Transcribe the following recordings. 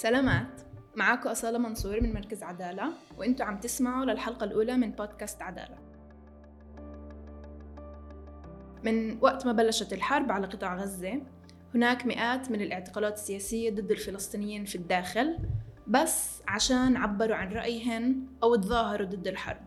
سلامات. معاكم أصالة منصور من مركز عدالة وانتوا عم تسمعوا للحلقة الأولى من بودكاست عدالة. من وقت ما بلشت الحرب على قطاع غزة هناك مئات من الاعتقالات السياسية ضد الفلسطينيين في الداخل بس عشان عبروا عن رأيهن أو تظاهروا ضد الحرب.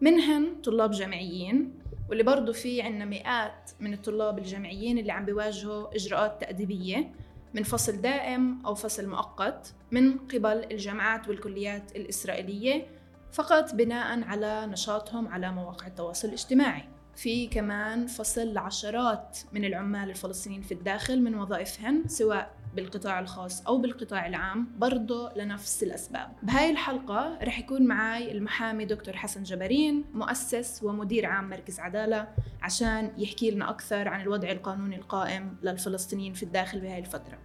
منهن طلاب جامعيين واللي برضو في عنا مئات من الطلاب الجامعيين اللي عم بيواجهوا إجراءات تأديبية من فصل دائم أو فصل مؤقت من قبل الجامعات والكليات الإسرائيلية فقط بناء على نشاطهم على مواقع التواصل الاجتماعي. في كمان فصل لعشرات من العمال الفلسطينيين في الداخل من وظائفهن سواء بالقطاع الخاص أو بالقطاع العام برضه لنفس الأسباب. بهاي الحلقة رح يكون معي المحامي دكتور حسن جبارين مؤسس ومدير عام مركز عدالة عشان يحكي لنا أكثر عن الوضع القانوني القائم للفلسطينيين في الداخل بهاي الفترة.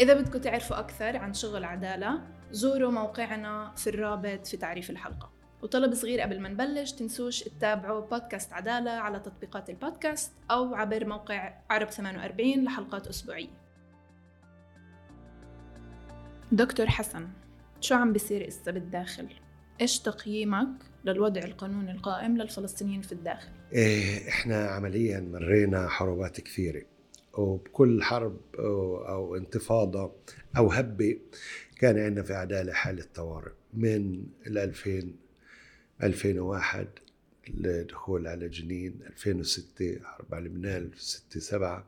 إذا بدكم تعرفوا أكثر عن شغل عدالة زوروا موقعنا في الرابط في تعريف الحلقة. وطلب صغير قبل ما نبلش تنسوش تتابعوا بودكاست عدالة على تطبيقات البودكاست أو عبر موقع عرب 48 لحلقات أسبوعية دكتور حسن شو عم بيصير إسا بالداخل؟ إيش تقييمك للوضع القانوني القائم للفلسطينيين في الداخل؟ إيه إحنا عمليا مرينا حروبات كثيرة وبكل حرب أو, أو انتفاضة أو هبة كان عندنا في عدالة حالة طوارئ من ال 2000 2001 الدخول على جنين 2006 حرب على لبنان 6 7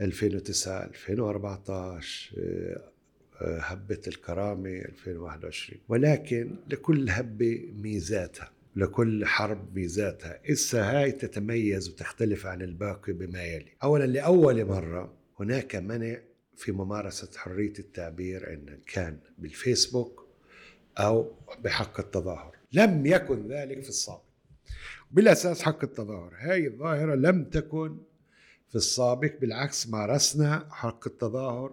2009 2014 هبة الكرامة 2021 ولكن لكل هبة ميزاتها لكل حرب ميزاتها. إسا هاي تتميز وتختلف عن الباقي بما يلي. أولا لأول مرة هناك منع في ممارسة حرية التعبير إن كان بالفيسبوك أو بحق التظاهر. لم يكن ذلك في السابق. بالأساس حق التظاهر. هاي الظاهرة لم تكن في السابق بالعكس مارسنا حق التظاهر.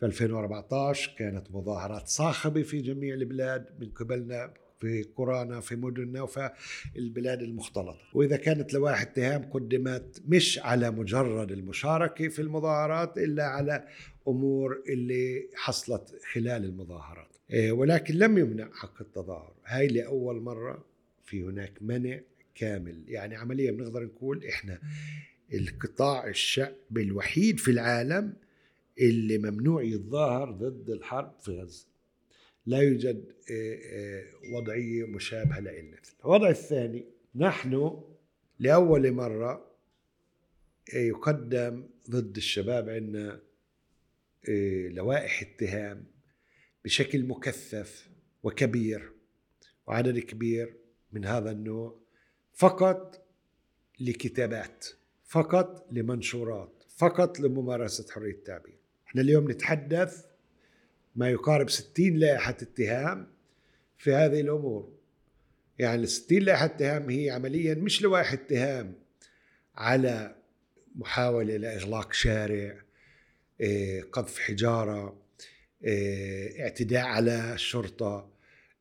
في 2014 كانت مظاهرات صاخبة في جميع البلاد من قبلنا في قرانا في مدننا وفي البلاد المختلطة. وإذا كانت لوائح اتهام قدمت مش على مجرد المشاركة في المظاهرات إلا على أمور اللي حصلت خلال المظاهرات. ولكن لم يمنع حق التظاهر. هاي لأول مرة في هناك منع كامل. يعني عمليا بنقدر نقول إحنا القطاع الشعبي الوحيد في العالم اللي ممنوع يتظاهر ضد الحرب في غزة. لا يوجد إيه، إيه، وضعية مشابهة لإلنا. الوضع الثاني نحن لأول مرة يقدم ضد الشباب عندنا لوائح اتهام. بشكل مكثف وكبير وعدد كبير من هذا النوع فقط لكتابات فقط لمنشورات فقط لممارسة حرية التعبير. إحنا اليوم نتحدث ما يقارب 60 لائحة اتهام في هذه الأمور. يعني ال 60 لائحة اتهام هي عمليا مش لوائح اتهام على محاولة لإغلاق شارع إيه، قذف حجارة اعتداء على الشرطة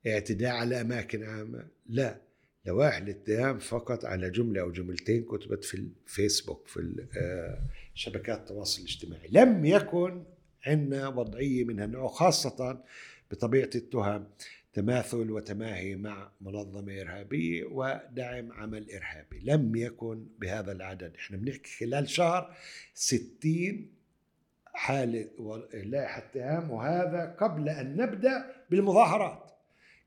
اعتداء على أماكن عامة. لا لوائح الاتهام فقط على جملة أو جملتين كتبت في الفيسبوك في آه، شبكات التواصل الاجتماعي. لم يكن عندنا وضعية من هالنوع خاصة بطبيعة التهم تماثل وتماهي مع منظمة إرهابية ودعم عمل إرهابي. لم يكن بهذا العدد. إحنا بنحكي خلال شهر ستين حالة لائحة اتهام وهذا قبل أن نبدأ بالمظاهرات.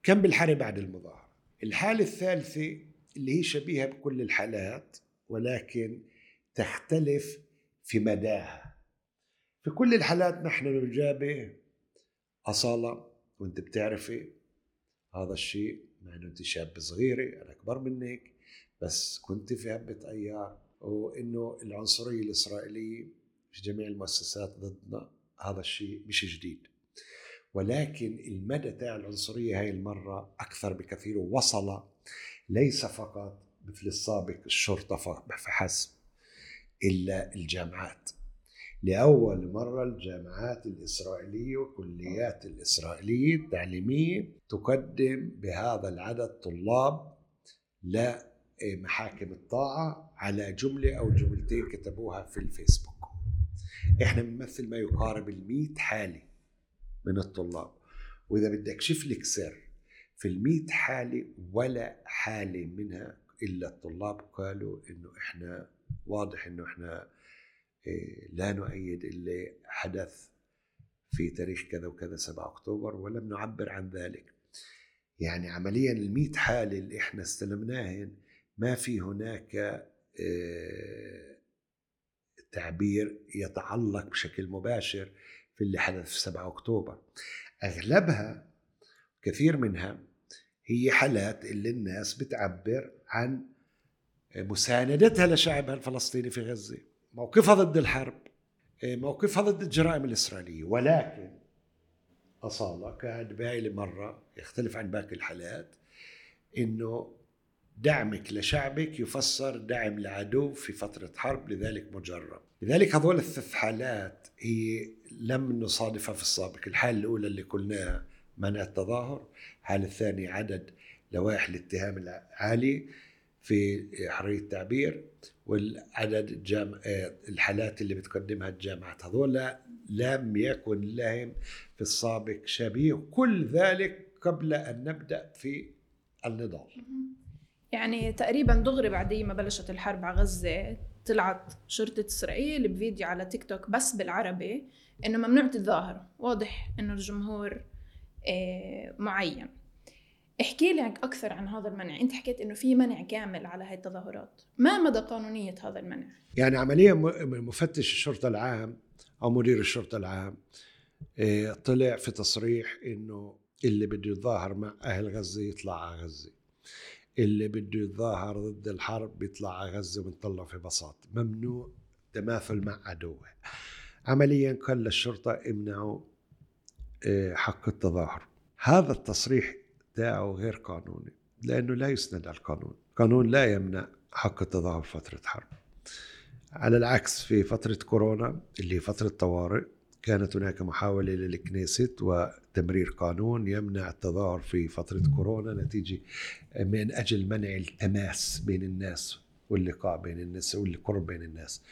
كم بالحالة بعد المظاهرة؟ الحالة الثالثة اللي هي شبيهة بكل الحالات ولكن تختلف في مداها. في كل الحالات نحن نجابه أصالة وأنت بتعرفي هذا الشيء مع إنه أنت شاب صغيرة أنا أكبر منك بس كنت في هبة أيار وإنه العنصرية الإسرائيلية في جميع المؤسسات ضدنا هذا الشيء مش جديد. ولكن المدى تاع العنصرية هاي المرة أكثر بكثير ووصل ليس فقط مثل السابق الشرطة فحسب إلا الجامعات. لأول مرة الجامعات الإسرائيلية والكليات الإسرائيلية التعليمية تقدم بهذا العدد طلاب لمحاكم الطاعة على جملة أو جملتين كتبوها في الفيسبوك. إحنا بنمثل ما يقارب ال حالة من الطلاب. وإذا بدي اكشف لك سر في ال حالة ولا حالة منها إلا الطلاب قالوا إنه إحنا واضح إنه إحنا إيه، لا نؤيد اللي حدث في تاريخ كذا وكذا 7 أكتوبر ولم نعبر عن ذلك. يعني عمليا ال حاله اللي إحنا استلمناهن ما في هناك آه، تعبير يتعلق بشكل مباشر في اللي حدث في 7 أكتوبر. أغلبها كثير منها هي حالات اللي الناس بتعبر عن مساندتها لشعبها الفلسطيني في غزة. موقفها ضد الحرب موقفها ضد الجرائم الإسرائيلية. ولكن أصالة كان بهاي المره يختلف عن باقي الحالات إنه دعمك لشعبك يفسر دعم لعدو في فترة حرب لذلك مجرب. لذلك هذول الثلاث حالات هي لم نصادفها في السابق. الحالة الأولى اللي قلناها منع التظاهر. الحالة الثانية عدد لوائح الاتهام العالي في حرية التعبير والعدد جام... الحالات اللي بتقدمها الجامعات. هذول لم يكن لهم في السابق شبيه. كل ذلك قبل أن نبدأ في النضال. يعني تقريبا دغري بعد ما بلشت الحرب على غزة طلعت شرطة إسرائيل بفيديو على تيك توك بس بالعربي إنه ممنوع تتظاهروا واضح إنه الجمهور آه، معين. احكي لك أكثر عن هذا المنع. أنت حكيت إنه في منع كامل على هاي التظاهرات. ما مدى قانونية هذا المنع؟ يعني عمليا مفتش الشرطة العام أو مدير الشرطة العام آه، طلع في تصريح إنه اللي بده يتظاهر مع أهل غزة يطلع على غزة. اللي بده يتظاهر ضد الحرب بيطلع على غزة ونطلع في بساط. ممنوع. تماثل مع عدوه. عمليا قال للشرطة امنعوا آه، حق التظاهر. هذا التصريح تاعه غير قانوني لأنه لا يسند على القانون. القانون لا يمنع حق التظاهر فترة حرب. على العكس في فترة كورونا اللي فترة طوارئ كانت هناك محاولة للكنيست وتمرير قانون يمنع التظاهر في فترة كورونا نتيجة من أجل منع التماس بين الناس واللقاء بين الناس والقرب بين الناس.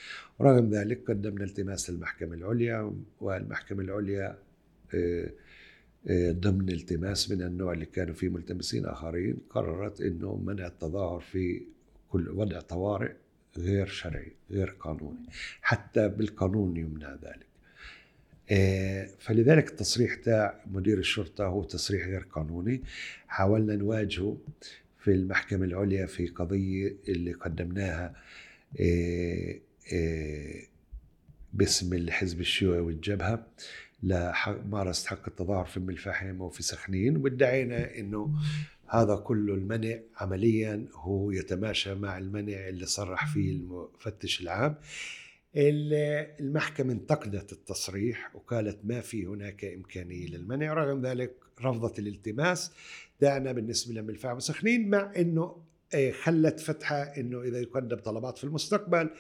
رغم ذلك قدمنا التماس للمحكمة العليا والمحكمة العليا آه، آه، ضمن التماس من النوع اللي كانوا فيه ملتمسين آخرين قررت أنه منع التظاهر في كل وضع طوارئ غير شرعي غير قانوني. حتى بالقانون يمنع ذلك. فلذلك التصريح تاع مدير الشرطة هو تصريح غير قانوني. حاولنا نواجهه في المحكمة العليا في قضية اللي قدمناها آه، آه، باسم الحزب الشيوعي والجبهة. لممارسة حق التظاهر في ام الفحم وفي سخنين وادعينا إنه هذا كله المنع عمليا هو يتماشى مع المنع اللي صرح فيه المفتش العام. المحكمة انتقدت التصريح وقالت ما في هناك إمكانية للمنع رغم ذلك رفضت الالتماس. دعنا بالنسبة لهم الفعل سخنين مع أنه آه، خلت فتحة أنه إذا يقدم طلبات في المستقبل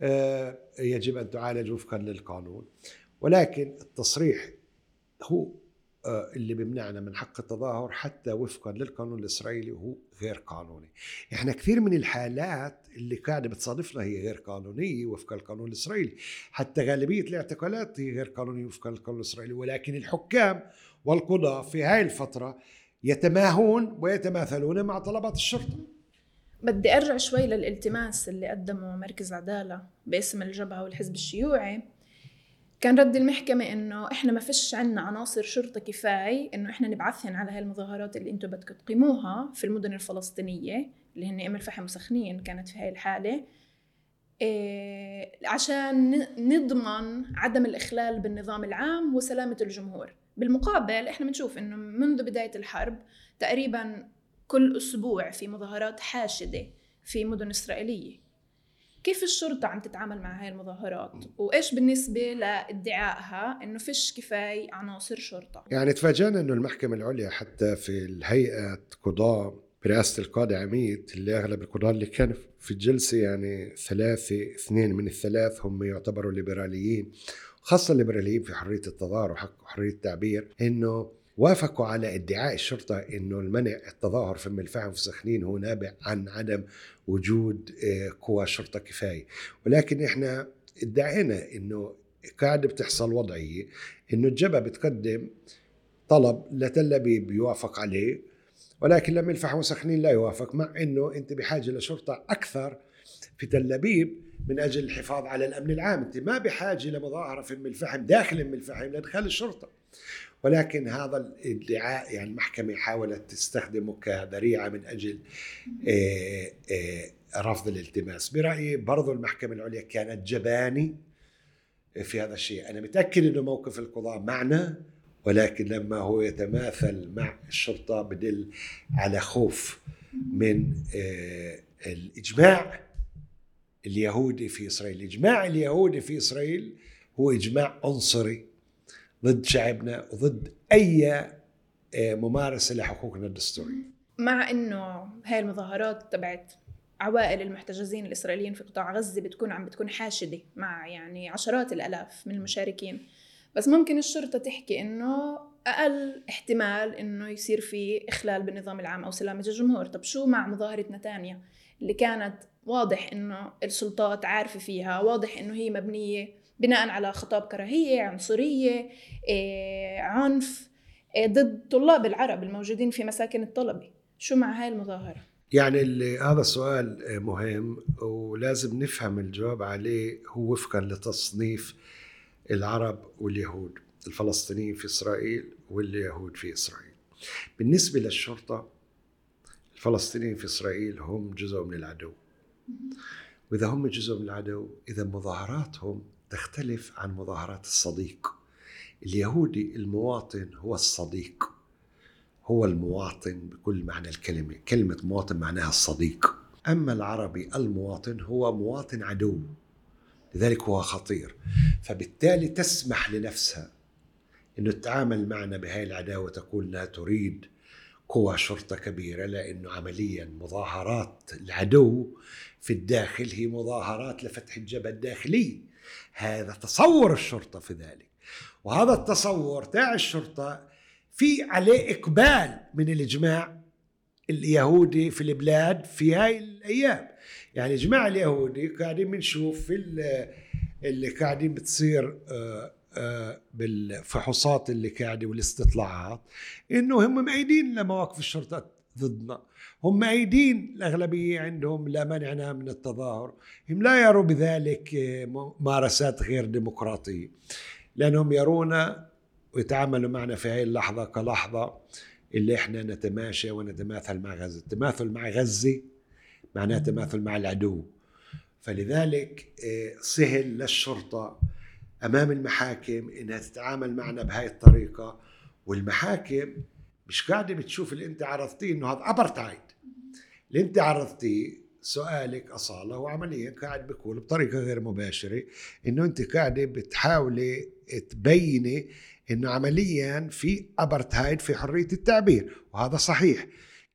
آه، يجب أن تعالج وفقا للقانون. ولكن التصريح هو اللي بيمنعنا من حق التظاهر حتى وفقا للقانون الإسرائيلي وهو غير قانوني. إحنا كثير من الحالات اللي قاعدة بتصادفنا هي غير قانونية وفق القانون الإسرائيلي، حتى غالبية الاعتقالات هي غير قانونية وفق القانون الإسرائيلي، ولكن الحكام والقضاة في هاي الفترة يتماهون ويتماثلون مع طلبات الشرطة. بدي أرجع شوي للالتماس اللي قدمه مركز عدالة باسم الجبهة والحزب الشيوعي كان رد المحكمة إنه إحنا ما فيش عنا عناصر شرطة كفاية إنه إحنا نبعثهن على هالمظاهرات اللي أنتم بدكم تقيموها في المدن الفلسطينية اللي هن أم الفحم وسخنين كانت في هاي الحالة. إيه عشان نضمن عدم الإخلال بالنظام العام وسلامة الجمهور. بالمقابل إحنا بنشوف إنه منذ بداية الحرب تقريبا كل أسبوع في مظاهرات حاشدة في مدن إسرائيلية. كيف الشرطة عم تتعامل مع هاي المظاهرات؟ وإيش بالنسبة لادعائها؟ إنه فيش كفاية عناصر شرطة. يعني تفاجأنا إنه المحكمة العليا حتى في الهيئة قضاء برئاسة القاضي عميد اللي أغلب القضاة اللي كانوا في الجلسة يعني ثلاثة اثنين من الثلاث هم يعتبروا ليبراليين خاصة الليبراليين في حرية التظاهر وحق حرية التعبير إنه وافقوا على ادعاء الشرطة أنه المنع التظاهر في الفحم في سخنين هو نابع عن عدم وجود آه، قوى شرطة كفاية ولكن إحنا ادعينا إنه قاعدة بتحصل وضعية إنه الجبهة بتقدم طلب لتل أبيب يوافق عليه ولكن لم الفحم وسخنين لا يوافق مع إنه أنت بحاجة لشرطة أكثر في تل أبيب من أجل الحفاظ على الأمن العام، أنت ما بحاجة لمظاهرة في ام الفحم داخل ام الفحم لإدخال الشرطة. ولكن هذا الادعاء يعني المحكمة حاولت تستخدمه كذريعة من أجل آه، آه، رفض الالتماس، برأيي برضو المحكمة العليا كانت جباني في هذا الشيء، أنا متأكد إنه موقف القضاء معنا ولكن لما هو يتماثل مع الشرطة بدل على خوف من آه، الإجماع اليهودي في إسرائيل، الإجماع اليهودي في إسرائيل هو إجماع عنصري. ضد شعبنا وضد أي آه، ممارسة لحقوقنا الدستورية. مع إنه هاي المظاهرات تبعت عوائل المحتجزين الإسرائيليين في قطاع غزة بتكون عم بتكون حاشدة مع يعني عشرات الألاف من المشاركين بس ممكن الشرطة تحكي إنه أقل احتمال إنه يصير في إخلال بالنظام العام أو سلامة الجمهور طب شو مع مظاهرة نتانيا اللي كانت واضح إنه السلطات عارفة فيها واضح إنه هي مبنية بناء على خطاب كراهية عنصرية إيه، عنف إيه، ضد طلاب العرب الموجودين في مساكن الطلبه شو مع هاي المظاهرة؟ يعني هذا السؤال مهم ولازم نفهم الجواب عليه هو وفقا لتصنيف العرب واليهود الفلسطينيين في إسرائيل واليهود في إسرائيل. بالنسبة للشرطة الفلسطينيين في إسرائيل هم جزء من العدو. وإذا هم جزء من العدو إذا مظاهراتهم تختلف عن مظاهرات الصديق. اليهودي المواطن هو الصديق. هو المواطن بكل معنى الكلمة. كلمة مواطن معناها الصديق. أما العربي المواطن هو مواطن عدو. لذلك هو خطير. فبالتالي تسمح لنفسها إنه تتعامل معنا بهاي العداوة تقول لا تريد قوى شرطة كبيرة لأنه عمليا مظاهرات العدو في الداخل هي مظاهرات لفتح الجبهة الداخلي هذا تصور الشرطة في ذلك. وهذا التصور تاع الشرطة في عليه إقبال من الإجماع اليهودي في البلاد في هاي الأيام. يعني إجماع اليهودي قاعدين بنشوف في اللي قاعدين بتصير آه، آه، بالفحوصات اللي قاعدة والإستطلاعات إنه هم مأيدين لمواقف الشرطة. ضدنا. هم مأيدين الأغلبية عندهم لا منعنا من التظاهر. هم لا يروا بذلك آه، ممارسات غير ديمقراطية. لأنهم يرونا ويتعاملوا معنا في هذه اللحظة كلحظة اللي إحنا نتماشى ونتماثل مع غزة. التماثل مع غزة معناه تماثل مع العدو. فلذلك آه، سهل للشرطة أمام المحاكم إنها تتعامل معنا بهاي الطريقة. والمحاكم مش قاعدة بتشوف اللي أنت عرضتيه إنه هذا أبرتايد اللي أنت عرضتيه سؤالك أصالة هو عمليا قاعد بيقول بطريقة غير مباشرة إنه أنت قاعدة بتحاولي تبيني إنه عمليا في أبرتايد في حرية التعبير وهذا صحيح.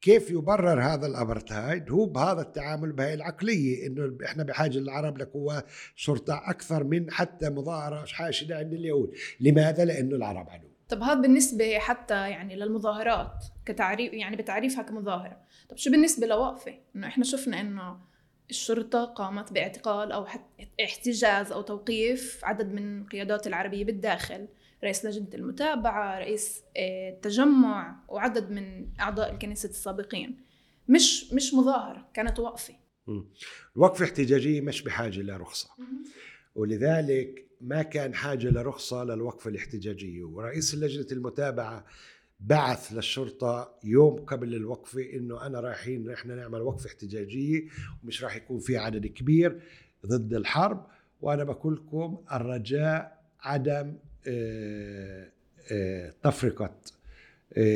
كيف يبرر هذا الابرتايد هو بهذا التعامل بهي العقلية إنه إحنا بحاجة للعرب لقوات شرطة أكثر من حتى مظاهره حاشدة عند اليهود. لماذا؟ لأنه العرب عدو. طب هذا بالنسبة حتى يعني للمظاهرات كتعريف يعني بتعريفها كمظاهرة. طب شو بالنسبة لوقفة؟ إنه إحنا شفنا إنه الشرطة قامت باعتقال أو احتجاز أو توقيف عدد من قيادات العربية بالداخل رئيس لجنة المتابعة رئيس آه، التجمع وعدد من أعضاء الكنيسة السابقين. مش مش مظاهرة كانت وقفة. الوقفة احتجاجية مش بحاجة لرخصة. ولذلك ما كان حاجة لرخصة للوقفة الاحتجاجية. ورئيس لجنة المتابعة بعث للشرطة يوم قبل الوقفة إنه أنا رايحين إحنا نعمل وقفة احتجاجية ومش راح يكون في عدد كبير ضد الحرب. وأنا بقول لكم الرجاء عدم آه، آه، تفرقة.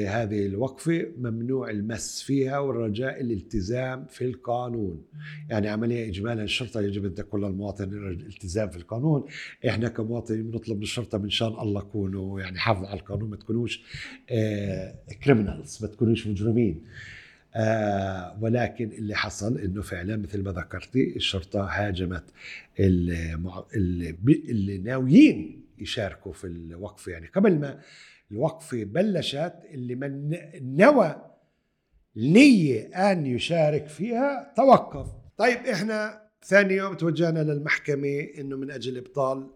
هذه الوقفة ممنوع المس فيها والرجاء الالتزام في القانون. يعني عملية إجمالا الشرطة يجب أن تكون للمواطن الالتزام في القانون. إحنا كمواطنين بنطلب من الشرطة من شان الله كونوا يعني حافظوا على القانون ما تكونوش كريمنالز ما تكونوش مجرمين. آه ولكن اللي حصل إنه فعلا مثل ما ذكرتي الشرطة هاجمت اللي, اللي ناويين يشاركوا في الوقفه يعني. قبل ما الوقفه بلشت اللي من نوى نية أن يشارك فيها توقف. طيب إحنا ثاني يوم توجهنا للمحكمة إنه من أجل إبطال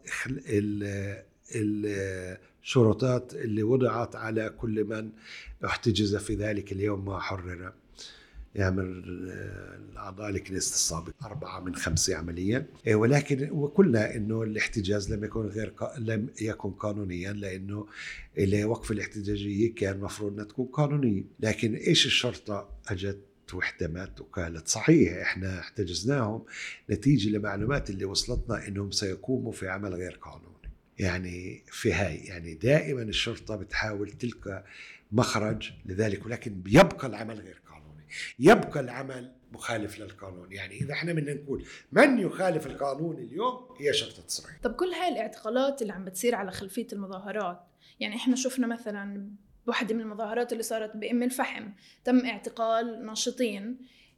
الشروطات اللي وضعت على كل من احتجز في ذلك اليوم ما حرر. يعمل الأعضاء لكنيسه السابق أربعة من خمسة عمليا. إيه، ولكن وقلنا إنه الاحتجاز لم يكن غير لم يكن قانونيا لأنه وقف الاحتجاجية كان المفروض أنها تكون قانونية. لكن إيش الشرطة؟ أجت واحتمت وقالت صحيح إحنا احتجزناهم. نتيجة لمعلومات اللي وصلتنا إنهم سيقوموا في عمل غير قانوني. يعني في هاي يعني دائما الشرطة بتحاول تلقى مخرج لذلك ولكن بيبقى العمل غير يبقى العمل مخالف للقانون. يعني إذا إحنا بدنا نقول من يخالف القانون اليوم هي شرطة اسرائيل طب كل هاي الاعتقالات اللي عم بتصير على خلفية المظاهرات يعني إحنا شفنا مثلا بواحدة من المظاهرات اللي صارت بأم الفحم تم اعتقال ناشطين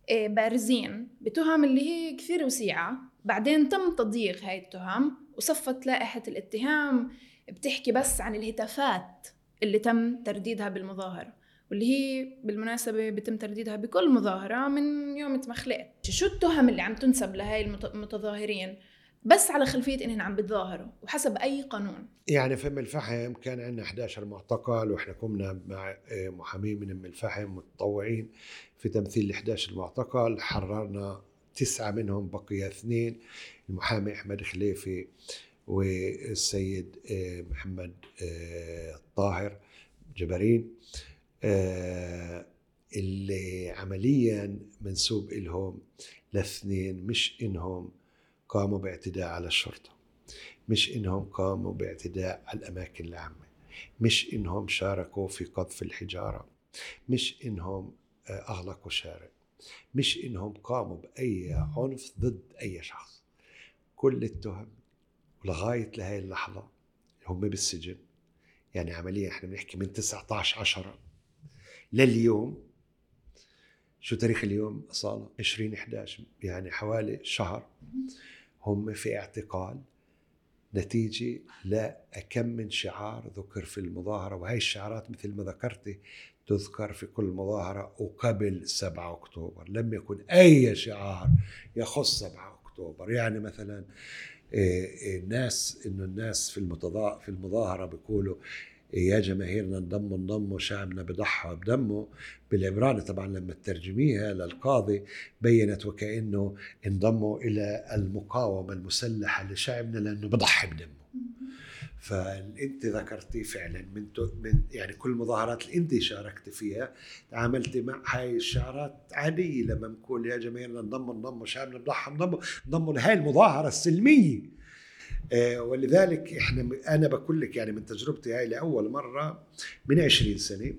آه، بارزين بتهم اللي هي كثير وسيعة. بعدين تم تضييق هاي التهم وصفت لائحة الاتهام بتحكي بس عن الهتافات اللي تم ترديدها بالمظاهرة واللي هي بالمناسبة بتم ترديدها بكل مظاهرة من يوم ما خلقت شو التهم اللي عم تنسب لهاي المتظاهرين. بس على خلفية انهم عم بتظاهروا وحسب أي قانون. يعني في أم الفحم كان عندنا 11 معتقل وإحنا قمنا مع آه، محامين من أم الفحم متطوعين في تمثيل ال 11 معتقل. حررنا تسعة منهم بقي اثنين. المحامي أحمد خليفي والسيد آه، محمد آه، طاهر جبرين. اللي عمليا منسوب لهم لاثنين مش إنهم قاموا باعتداء على الشرطة مش إنهم قاموا باعتداء على الأماكن العامة مش إنهم شاركوا في قذف الحجارة مش إنهم آه، أغلقوا شارع مش إنهم قاموا بأي عنف ضد أي شخص. كل التهم ولغاية لهي اللحظة هم بالسجن. يعني عمليا إحنا بنحكي من 19 10 لليوم. شو تاريخ اليوم؟ أصالة 20 11 يعني حوالي شهر. هم في اعتقال. نتيجة لكم من شعار ذكر في المظاهرة وهي الشعارات مثل ما ذكرتي تذكر في كل مظاهرة وقبل 7 أكتوبر. لم يكن أي شعار يخص 7 أكتوبر. يعني مثلا الناس إنه الناس في في المظاهرة بيقولوا يا جماهيرنا انضموا انضموا شعبنا بضحى بدمه بالعبراني طبعا لما ترجميها للقاضي بينت وكأنه انضموا إلى المقاومة المسلحة لشعبنا لأنه بضحي بدمه. فانت ذكرتي فعلا من, من يعني كل المظاهرات اللي إنت شاركت فيها تعاملتي مع هاي الشعارات عادية لما نقول يا جماهيرنا انضموا انضموا شعبنا بضحى انضموا انضموا لهي المظاهرة السلمية. ولذلك إحنا أنا بقول لك يعني من تجربتي هاي لأول مرة من 20 سنة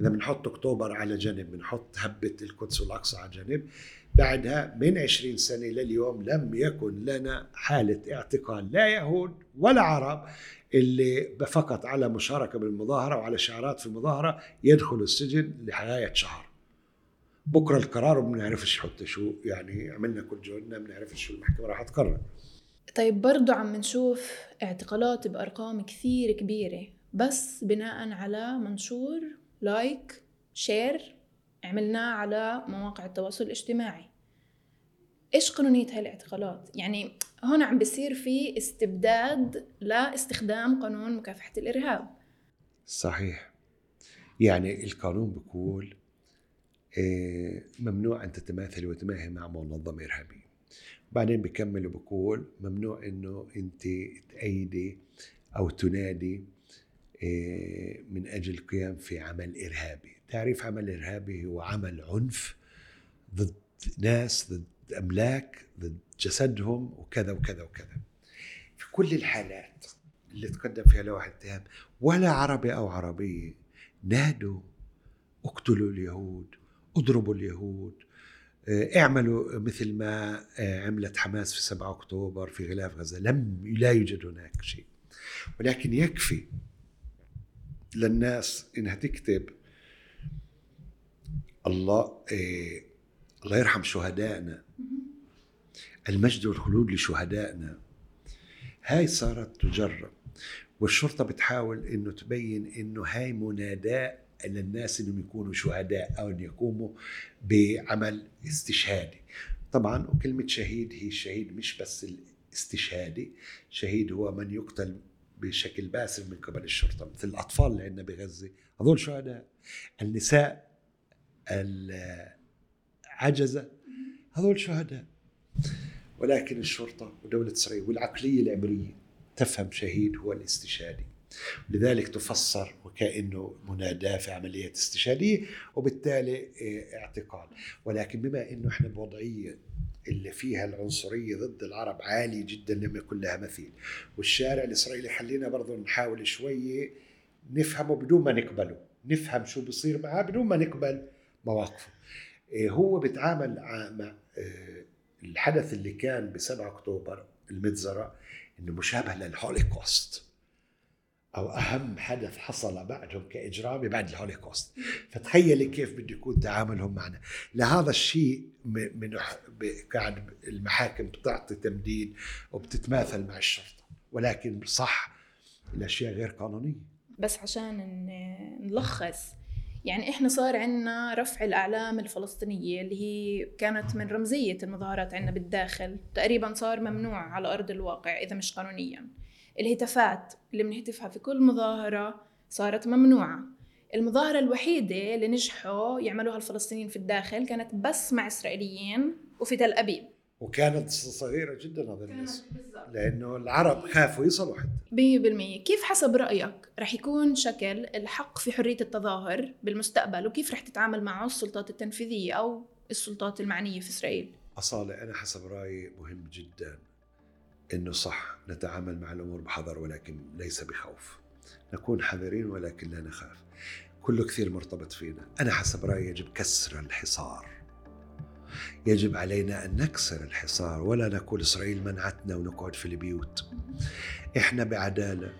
إذا بنحط أكتوبر على جنب بنحط هبة القدس والأقصى على جنب. بعدها من 20 سنة لليوم لم يكن لنا حالة اعتقال لا يهود ولا عرب اللي فقط على مشاركة بالمظاهرة وعلى شعارات في المظاهرة يدخلوا السجن لحياة شهر. بكرة القرار وما بنعرفش حتى شو يعني عملنا كل جهدنا ما بنعرفش شو المحكمة راح تقرر. طيب برضو عم نشوف اعتقالات بأرقام كثير كبيرة بس بناء على منشور like share عملناه على مواقع التواصل الاجتماعي. إيش قانونية هاي الاعتقالات؟ يعني هون عم بصير في استبداد لاستخدام قانون مكافحة الإرهاب. صحيح. يعني القانون بيقول آه، ممنوع أن تتماثل وتماهي مع منظمة إرهابية. بعدين بكمل وبقول ممنوع إنه أنت تأيدي أو تنادي آه، من أجل القيام في عمل إرهابي. تعريف عمل إرهابي هو عمل عنف ضد ناس ضد أملاك ضد جسدهم وكذا وكذا وكذا. في كل الحالات اللي تقدم فيها لوح اتهام ولا عربي أو عربية نادوا اقتلوا اليهود اضربوا اليهود اعملوا مثل ما آه، عملت حماس في 7 أكتوبر في غلاف غزة. لم لا يوجد هناك شيء. ولكن يكفي للناس إنها تكتب الله إيه الله يرحم شهدائنا. المجد والخلود لشهدائنا. هاي صارت تجرب والشرطة بتحاول إنه تبين إنه هاي مناداه للناس انهم يكونوا شهداء أو ان يقوموا بعمل استشهادي. طبعا وكلمة شهيد هي الشهيد مش بس الاستشهادي شهيد هو من يقتل بشكل باسل من قبل الشرطة مثل الأطفال اللي عندنا بغزة. هذول شهداء. النساء العجزة هذول شهداء. ولكن الشرطة ودولة إسرائيل والعقلية العبرية تفهم شهيد هو الاستشهادي. لذلك تفسر وكأنه مناداة في عملية استشهادية وبالتالي آه، اعتقال. ولكن بما أنه إحنا بوضعية اللي فيها العنصرية ضد العرب عالي جدا لم يكن لها مثيل والشارع الإسرائيلي خلينا برضو نحاول شوية نفهمه بدون ما نقبله نفهم شو بصير معاه بدون ما نقبل مواقفه. آه، هو بيتعامل مع آه، الحدث اللي كان ب 7 أكتوبر المجزرة إنه مشابه للهوليكوست. أو أهم حدث حصل بعدهم كإجرامي بعد الهوليكوست. فتخيلي كيف بده يكون تعاملهم معنا. لهذا الشيء من قاعد المحاكم بتعطي تمديد وبتتماثل مع الشرطة. ولكن صح الأشياء غير قانونية. بس عشان نلخص يعني إحنا صار عندنا رفع الأعلام الفلسطينية اللي هي كانت من رمزية المظاهرات عندنا بالداخل. تقريبا صار ممنوع على أرض الواقع إذا مش قانونيا. الهتافات اللي بنهتفها في كل مظاهرة صارت ممنوعة. المظاهرة الوحيدة اللي نجحوا يعملوها الفلسطينيين في الداخل كانت بس مع إسرائيليين وفي تل أبيب. وكانت صغيرة جدا هذا الناس لأنه العرب خافوا يصلوا حتى. 100% كيف حسب رأيك رح يكون شكل الحق في حرية التظاهر بالمستقبل؟ وكيف رح تتعامل معه السلطات التنفيذية أو السلطات المعنية في إسرائيل؟ أصالة أنا حسب رأيي مهم جدا. إنه صح نتعامل مع الأمور بحذر ولكن ليس بخوف. نكون حذرين ولكن لا نخاف. كله كثير مرتبط فينا. أنا حسب رأيي يجب كسر الحصار. يجب علينا أن نكسر الحصار. ولا نقول إسرائيل منعتنا ونقعد في البيوت. إحنا بعدالة.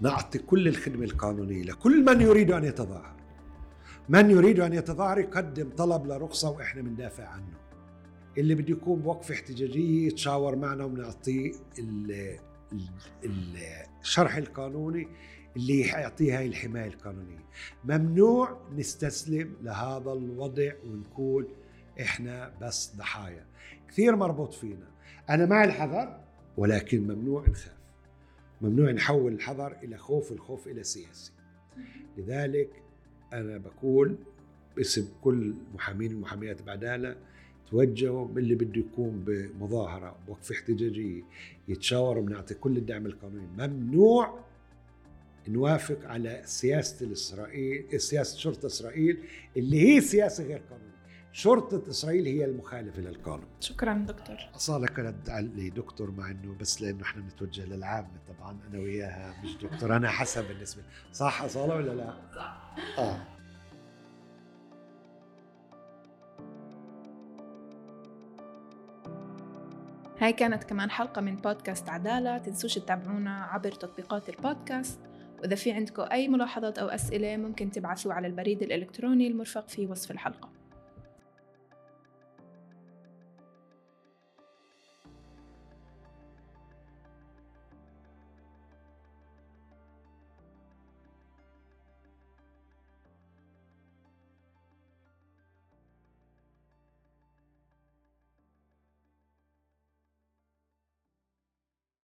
نعطي كل الخدمة القانونية لكل من يريد أن يتظاهر. من يريد أن يتظاهر يقدم طلب لرخصة وإحنا بندافع عنه. اللي بده يكون بوقفة احتجاجية يتشاور معنا وبنعطيه الشرح القانوني اللي حيعطيه هاي الحماية القانونية. ممنوع نستسلم لهذا الوضع ونقول إحنا بس ضحايا. كثير مربوط فينا. أنا مع الحذر ولكن ممنوع نخاف. ممنوع نحول الحذر إلى خوف الخوف إلى سياسي. لذلك أنا بقول باسم كل محامين المحاميات بعدالة توجهوا من اللي بده يكون بمظاهرة بوقفه احتجاجية يتشاوروا بنعطي كل الدعم القانوني. ممنوع نوافق على سياسة الإسرائيل سياسة شرطة إسرائيل اللي هي سياسة غير قانونية. شرطة إسرائيل هي المخالفة للقانون. شكرا دكتور. أصالة كانت لي دكتور مع أنه بس لأنه إحنا نتوجه للعامة طبعا أنا وياها مش دكتور أنا حسب بالنسبة صح أصالة ولا لا؟ صح. آه. هاي كانت كمان حلقة من بودكاست عدالة. تنسوش تتابعونا عبر تطبيقات البودكاست. وإذا في عندكم أي ملاحظات أو أسئلة ممكن تبعثوا على البريد الإلكتروني المرفق في وصف الحلقة.